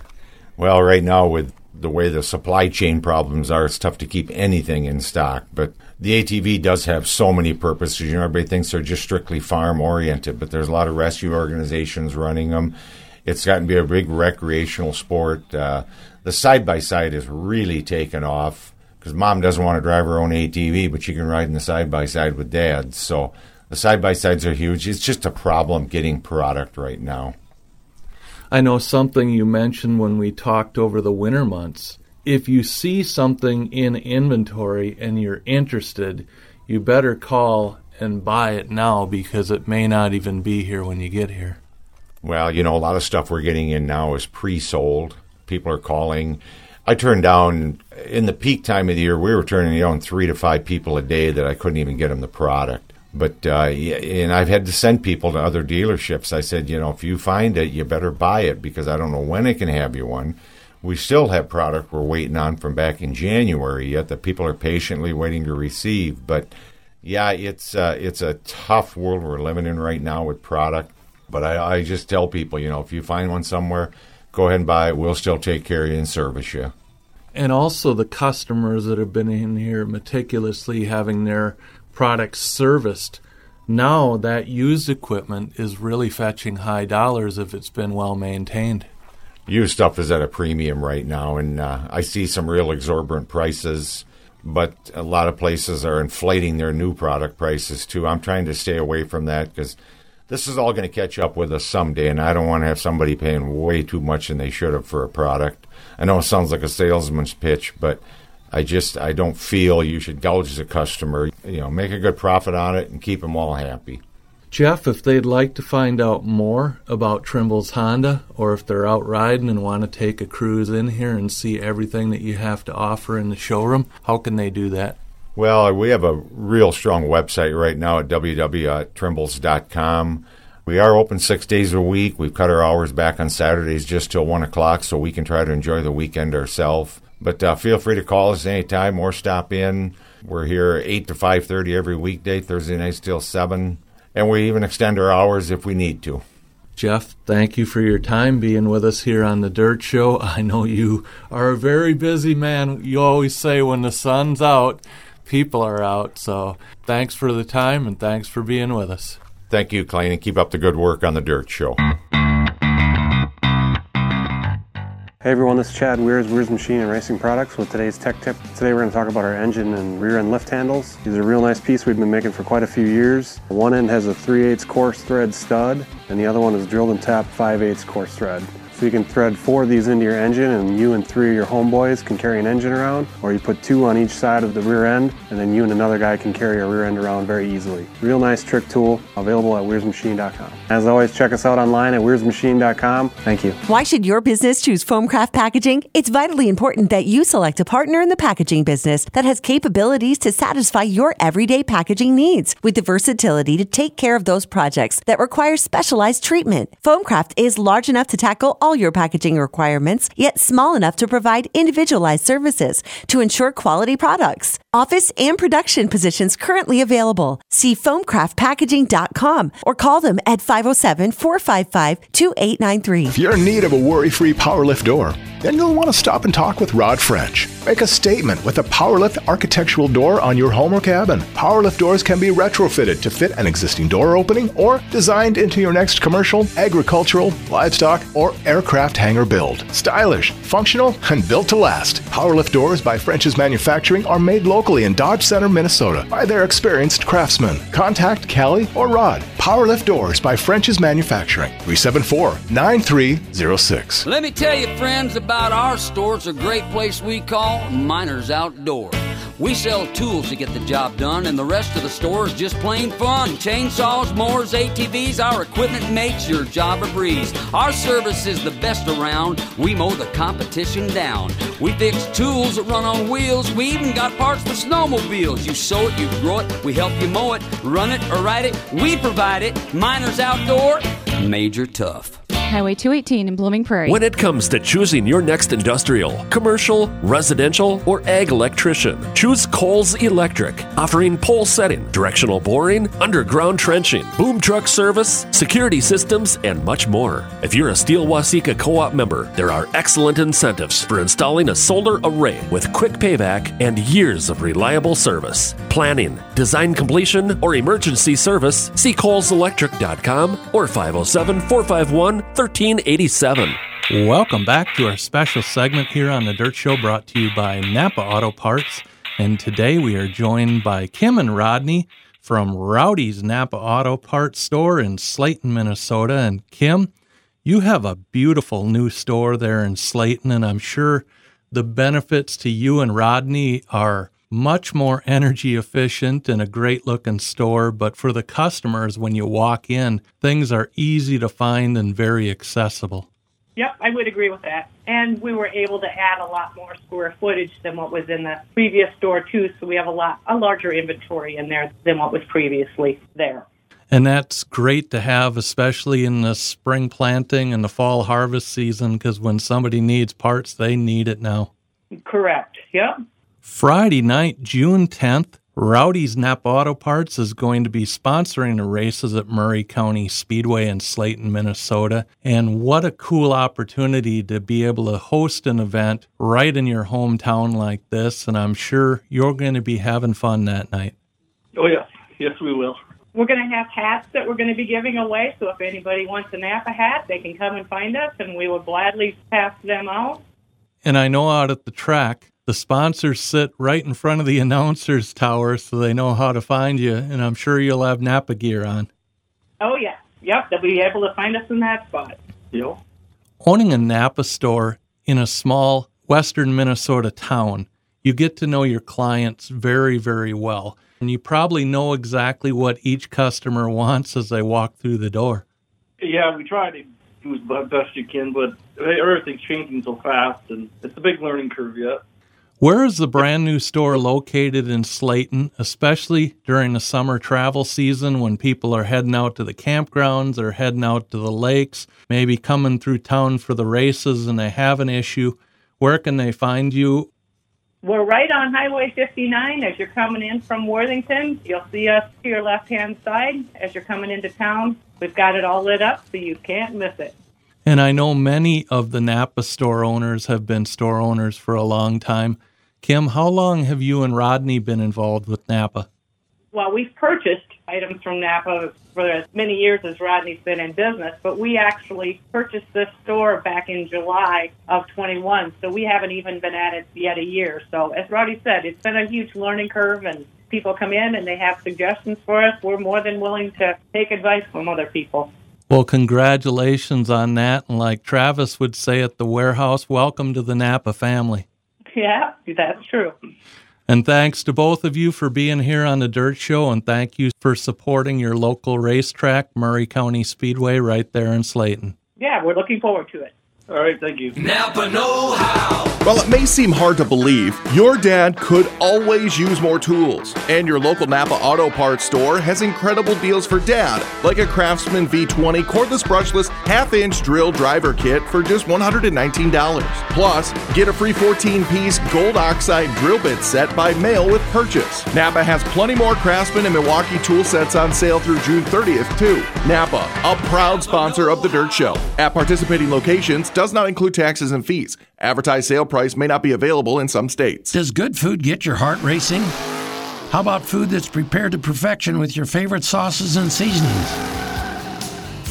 S19: Well, right now, with the way the supply chain problems are, it's tough to keep anything in stock. But the ATV does have so many purposes. You know, everybody thinks they're just strictly farm oriented, but there's a lot of rescue organizations running them. It's gotten to be a big recreational sport. Uh, the side by side is really taken off because mom doesn't want to drive her own ATV, but she can ride in the side by side with dad. So the side by sides are huge. It's just a problem getting product right now.
S1: I know something you mentioned when we talked over the winter months. If you see something in inventory and you're interested, you better call and buy it now because it may not even be here when you get here.
S19: Well, you know, a lot of stuff we're getting in now is pre sold. People are calling. I turned down in the peak time of the year. We were turning down three to five people a day that I couldn't even get them the product. But uh, and I've had to send people to other dealerships. I said, you know, if you find it, you better buy it because I don't know when I can have you one. We still have product we're waiting on from back in January yet that people are patiently waiting to receive. But yeah, it's uh, it's a tough world we're living in right now with product. But I, I just tell people, you know, if you find one somewhere, go ahead and buy it. We'll still take care of you and service you.
S1: And also the customers that have been in here meticulously having their products serviced. Now that used equipment is really fetching high dollars if it's been well maintained.
S19: Used stuff is at a premium right now, and uh, I see some real exorbitant prices. But a lot of places are inflating their new product prices too. I'm trying to stay away from that because this is all going to catch up with us someday, and I don't want to have somebody paying way too much than they should have for a product. I know it sounds like a salesman's pitch, but I just I don't feel you should gouge the customer. You know, make a good profit on it and keep them all happy.
S1: Jeff, if they'd like to find out more about Trimble's Honda, or if they're out riding and want to take a cruise in here and see everything that you have to offer in the showroom, how can they do that?
S19: Well, we have a real strong website right now at www.trimbles.com. We are open six days a week. We've cut our hours back on Saturdays just till 1 o'clock so we can try to enjoy the weekend ourselves. But uh, feel free to call us anytime or stop in. We're here 8 to 5.30 every weekday, Thursday nights till 7. And we even extend our hours if we need to.
S1: Jeff, thank you for your time being with us here on the Dirt Show. I know you are a very busy man. You always say when the sun's out, people are out. So thanks for the time and thanks for being with us.
S19: Thank you, Clayton, and keep up the good work on the Dirt Show.
S20: Hey everyone, this is Chad Weirs, Weirs Machine and Racing Products with today's tech tip. Today we're going to talk about our engine and rear end lift handles. These are a real nice piece we've been making for quite a few years. One end has a 3 8 coarse thread stud and the other one is drilled and tapped 5 8 coarse thread. So you can thread four of these into your engine and you and three of your homeboys can carry an engine around, or you put two on each side of the rear end, and then you and another guy can carry a rear end around very easily. Real nice trick tool, available at weirsmachine.com. As always, check us out online at weirsmachine.com. Thank you.
S9: Why should your business choose Foamcraft Packaging? It's vitally important that you select a partner in the packaging business that has capabilities to satisfy your everyday packaging needs with the versatility to take care of those projects that require specialized treatment. Foamcraft is large enough to tackle all your packaging requirements, yet small enough to provide individualized services to ensure quality products. Office and production positions currently available. See foamcraftpackaging.com or call them at 507 455 2893.
S10: If you're in need of a worry free power lift door, then you'll want to stop and talk with Rod French. Make a statement with a PowerLift architectural door on your home or cabin. PowerLift doors can be retrofitted to fit an existing door opening or designed into your next commercial, agricultural, livestock, or aircraft hangar build. Stylish, functional, and built to last. PowerLift doors by French's Manufacturing are made locally in Dodge Center, Minnesota by their experienced craftsmen. Contact Callie or Rod. PowerLift doors by French's Manufacturing. 374 9306.
S21: Let me tell you, friends, about our store. It's a great place we call Miners Outdoor. We sell tools to get the job done, and the rest of the store is just plain fun. Chainsaws, mowers, ATVs, our equipment makes your job a breeze. Our service is the best around. We mow the competition down. We fix tools that run on wheels. We even got parts for snowmobiles. You sow it, you grow it, we help you mow it, run it or ride it. We provide it. Miners Outdoor, Major Tough.
S22: Highway 218 in Blooming Prairie.
S12: When it comes to choosing your next industrial, commercial, residential, or ag electrician, choose Coles Electric, offering pole setting, directional boring, underground trenching, boom truck service, security systems, and much more. If you're a Steele Waseca co op member, there are excellent incentives for installing a solar array with quick payback and years of reliable service. Planning, design completion, or emergency service, see coleselectric.com or 507 451 1387.
S1: Welcome back to our special segment here on the Dirt Show brought to you by Napa Auto Parts. And today we are joined by Kim and Rodney from Rowdy's Napa Auto Parts store in Slayton, Minnesota. And Kim, you have a beautiful new store there in Slayton, and I'm sure the benefits to you and Rodney are much more energy efficient and a great looking store. But for the customers, when you walk in, things are easy to find and very accessible.
S23: Yep, I would agree with that. And we were able to add a lot more square footage than what was in the previous store too, so we have a lot a larger inventory in there than what was previously there.
S1: And that's great to have, especially in the spring planting and the fall harvest season, because when somebody needs parts, they need it now.
S23: Correct. Yep.
S1: Friday night, June 10th, Rowdy's Napa Auto Parts is going to be sponsoring the races at Murray County Speedway in Slayton, Minnesota. And what a cool opportunity to be able to host an event right in your hometown like this. And I'm sure you're going to be having fun that night.
S24: Oh, yes. Yes, we will.
S23: We're going to have hats that we're going to be giving away, so if anybody wants a Napa hat, they can come and find us, and we will gladly pass them out.
S1: And I know out at the track, the sponsors sit right in front of the announcers tower so they know how to find you, and I'm sure you'll have Napa gear on.
S23: Oh, yeah. Yep, they'll be able to find us in that spot.
S24: Yep.
S1: Owning a Napa store in a small western Minnesota town, you get to know your clients very, very well. And you probably know exactly what each customer wants as they walk through the door.
S24: Yeah, we try to do as best you can, but everything's changing so fast, and it's a big learning curve yet.
S1: Where is the brand new store located in Slayton, especially during the summer travel season when people are heading out to the campgrounds or heading out to the lakes, maybe coming through town for the races and they have an issue? Where can they find you?
S23: We're right on Highway 59 as you're coming in from Worthington. You'll see us to your left hand side as you're coming into town. We've got it all lit up so you can't miss it.
S1: And I know many of the Napa store owners have been store owners for a long time. Kim, how long have you and Rodney been involved with Napa?
S23: Well, we've purchased items from Napa for as many years as Rodney's been in business, but we actually purchased this store back in July of 21, so we haven't even been at it yet a year. So, as Rodney said, it's been a huge learning curve, and people come in and they have suggestions for us. We're more than willing to take advice from other people.
S1: Well, congratulations on that. And like Travis would say at the warehouse, welcome to the Napa family.
S23: Yeah, that's true.
S1: And thanks to both of you for being here on the Dirt Show, and thank you for supporting your local racetrack, Murray County Speedway, right there in Slayton.
S23: Yeah, we're looking forward to it.
S24: All right, thank you.
S2: Napa Know How.
S4: While it may seem hard to believe, your dad could always use more tools. And your local Napa Auto Parts store has incredible deals for dad, like a Craftsman V20 cordless brushless half inch drill driver kit for just $119. Plus, get a free 14 piece gold oxide drill bit set by mail with purchase. Napa has plenty more Craftsman and Milwaukee tool sets on sale through June 30th, too. Napa, a proud sponsor of the Dirt Show. At participating locations, does not include taxes and fees. Advertised sale price may not be available in some states.
S25: Does good food get your heart racing? How about food that's prepared to perfection with your favorite sauces and seasonings?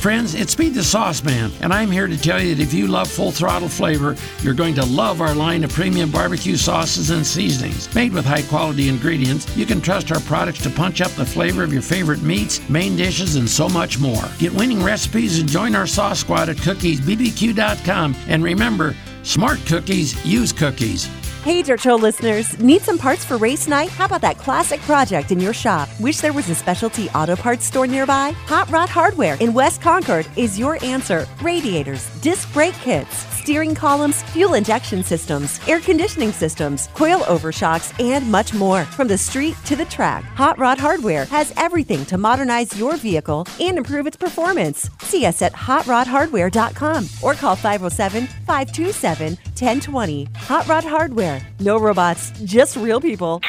S25: Friends, it's Speed the Sauce Man, and I'm here to tell you that if you love full throttle flavor, you're going to love our line of premium barbecue sauces and seasonings. Made with high quality ingredients, you can trust our products to punch up the flavor of your favorite meats, main dishes, and so much more. Get winning recipes and join our sauce squad at cookiesbbq.com. And remember, smart cookies use cookies.
S9: Hey, Dirt Show listeners, need some parts for race night? How about that classic project in your shop? Wish there was a specialty auto parts store nearby? Hot Rod Hardware in West Concord is your answer. Radiators, disc brake kits, steering columns, fuel injection systems, air conditioning systems, coil overshocks, and much more. From the street to the track, Hot Rod Hardware has everything to modernize your vehicle and improve its performance. See us at hotrodhardware.com or call 507 527 1020. Hot Rod Hardware. No robots, just real people.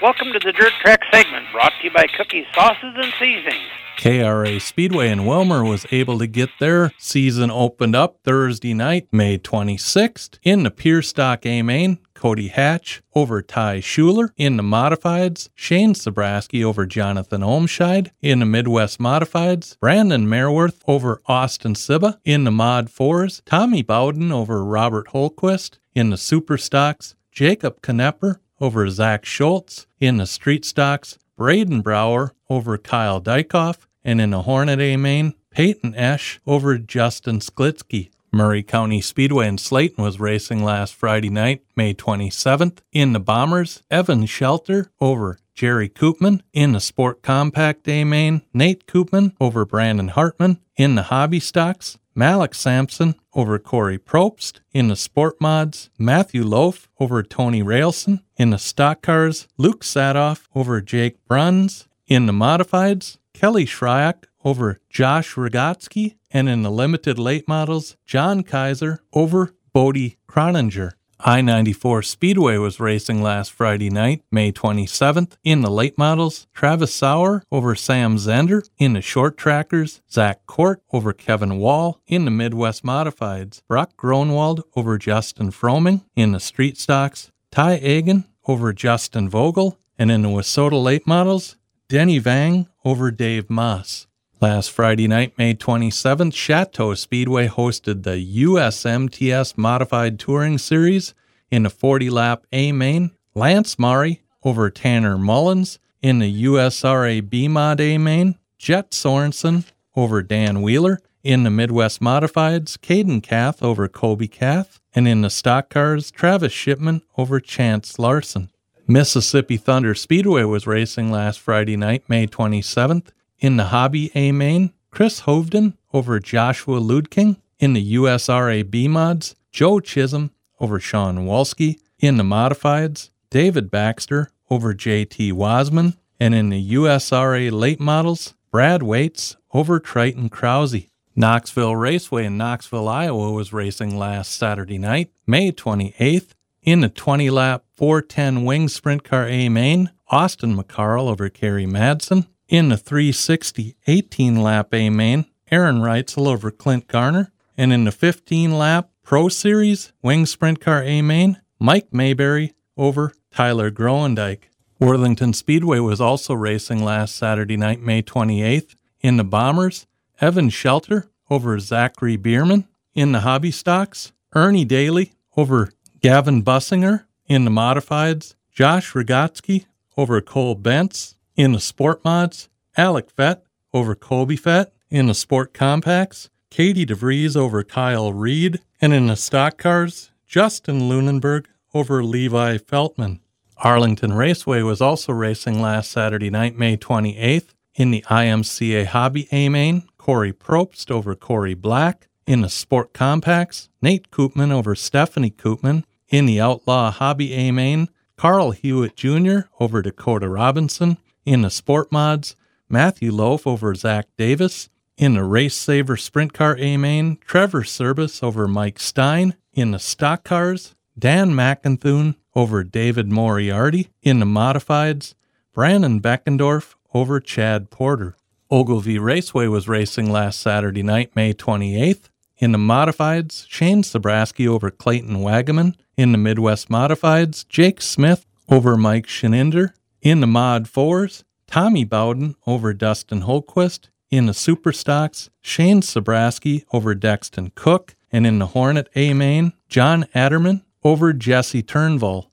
S26: Welcome to the Dirt Track segment brought to you by Cookie Sauces and Seasonings.
S1: KRA Speedway in Willmar was able to get their season opened up Thursday night, May 26th, in the Pure Stock A Main. Cody Hatch over Ty Schuler in the Modifieds, Shane Sabraski over Jonathan Olmscheid in the Midwest Modifieds, Brandon Merworth over Austin Sibba in the Mod 4s, Tommy Bowden over Robert Holquist. In the Super Stocks, Jacob Knepper over Zach Schultz. In the Street Stocks, Braden Brower over Kyle Dykoff, and in the Hornet A main, Peyton Esch over Justin Sklitsky. Murray County Speedway in Slayton was racing last Friday night, May 27th. In the Bombers, Evan Shelter over Jerry Koopman. In the Sport Compact A main, Nate Koopman over Brandon Hartman. In the Hobby Stocks, Malik Sampson over Corey Probst. In the Sport Mods, Matthew Loaf over Tony Railson. In the Stock Cars, Luke Sadoff over Jake Bruns. In the Modifieds, Kelly Shryak over Josh Rogotsky. And in the Limited Late Models, John Kaiser over Bodie Croninger. I 94 Speedway was racing last Friday night, May 27th. In the late models, Travis Sauer over Sam Zender. In the short trackers, Zach Court over Kevin Wall. In the Midwest Modifieds, Brock Gronwald over Justin Froming. In the street stocks, Ty Egan over Justin Vogel. And in the Wissota late models, Denny Vang over Dave Moss. Last Friday night, May 27th, Chateau Speedway hosted the USMTS Modified Touring Series in the 40 lap A main. Lance Murray over Tanner Mullins in the USRA B Mod A main. Jet Sorensen over Dan Wheeler in the Midwest Modifieds. Caden Kath over Kobe Kath. And in the stock cars, Travis Shipman over Chance Larson. Mississippi Thunder Speedway was racing last Friday night, May 27th. In the Hobby A main, Chris Hovden over Joshua Ludking. In the USRA B mods, Joe Chisholm over Sean Walski. In the Modifieds, David Baxter over JT Wasman. And in the USRA late models, Brad Waits over Triton Krause. Knoxville Raceway in Knoxville, Iowa was racing last Saturday night, May 28th. In the 20 lap 410 wing sprint car A main, Austin McCarl over Kerry Madsen. In the 360 18 lap A main, Aaron Reitzel over Clint Garner. And in the 15 lap Pro Series wing sprint car A main, Mike Mayberry over Tyler Groendike. Worthington Speedway was also racing last Saturday night, May 28th. In the Bombers, Evan Shelter over Zachary Bierman. In the Hobby Stocks, Ernie Daly over Gavin Bussinger. In the Modifieds, Josh Rogotsky over Cole Bentz. In the Sport Mods, Alec Fett over Kobe Fett. In the Sport Compacts, Katie DeVries over Kyle Reed. And in the Stock Cars, Justin Lunenberg over Levi Feltman. Arlington Raceway was also racing last Saturday night, May 28th. In the IMCA Hobby A main, Corey Probst over Corey Black. In the Sport Compacts, Nate Koopman over Stephanie Koopman. In the Outlaw Hobby A main, Carl Hewitt Jr. over Dakota Robinson. In the Sport Mods, Matthew Loaf over Zach Davis. In the Race Saver Sprint Car A main, Trevor Service over Mike Stein. In the Stock Cars, Dan McInthune over David Moriarty. In the Modifieds, Brandon Beckendorf over Chad Porter. Ogilvie Raceway was racing last Saturday night, May 28th. In the Modifieds, Shane Sabraski over Clayton Wagaman. In the Midwest Modifieds, Jake Smith over Mike Scheninder. In the Mod 4s, Tommy Bowden over Dustin Holquist. In the Super Stocks, Shane Sabraski over Dexton Cook. And in the Hornet A main, John Adderman over Jesse Turnbull.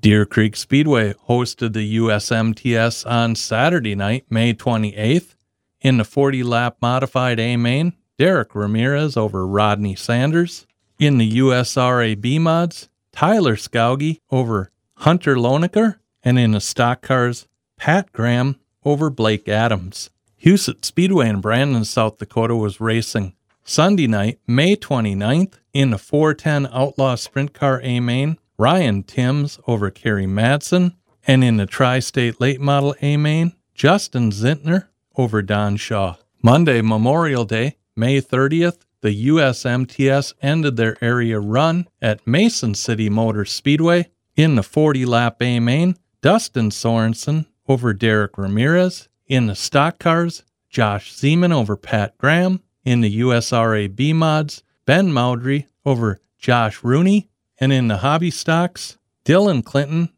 S1: Deer Creek Speedway hosted the USMTS on Saturday night, May 28th. In the 40 lap modified A main, Derek Ramirez over Rodney Sanders. In the USRA B mods, Tyler Skauge over Hunter Lonecker, and in the stock cars, Pat Graham over Blake Adams. Huset Speedway in Brandon, South Dakota was racing Sunday night, May 29th, in the 410 Outlaw Sprint Car A Main, Ryan Timms over Kerry Madsen, and in the Tri State Late Model A Main, Justin Zintner over Don Shaw. Monday, Memorial Day, May 30th, the USMTS ended their area run at Mason City Motor Speedway. In the 40 lap A main, Dustin Sorensen over Derek Ramirez. In the stock cars, Josh Zeman over Pat Graham. In the USRA B mods, Ben Maudry over Josh Rooney. And in the hobby stocks, Dylan Clinton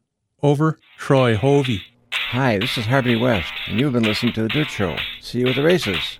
S1: over Troy Hovey.
S27: Hi, this is Harvey West, and you've been listening to The Dirt Show. See you at the races.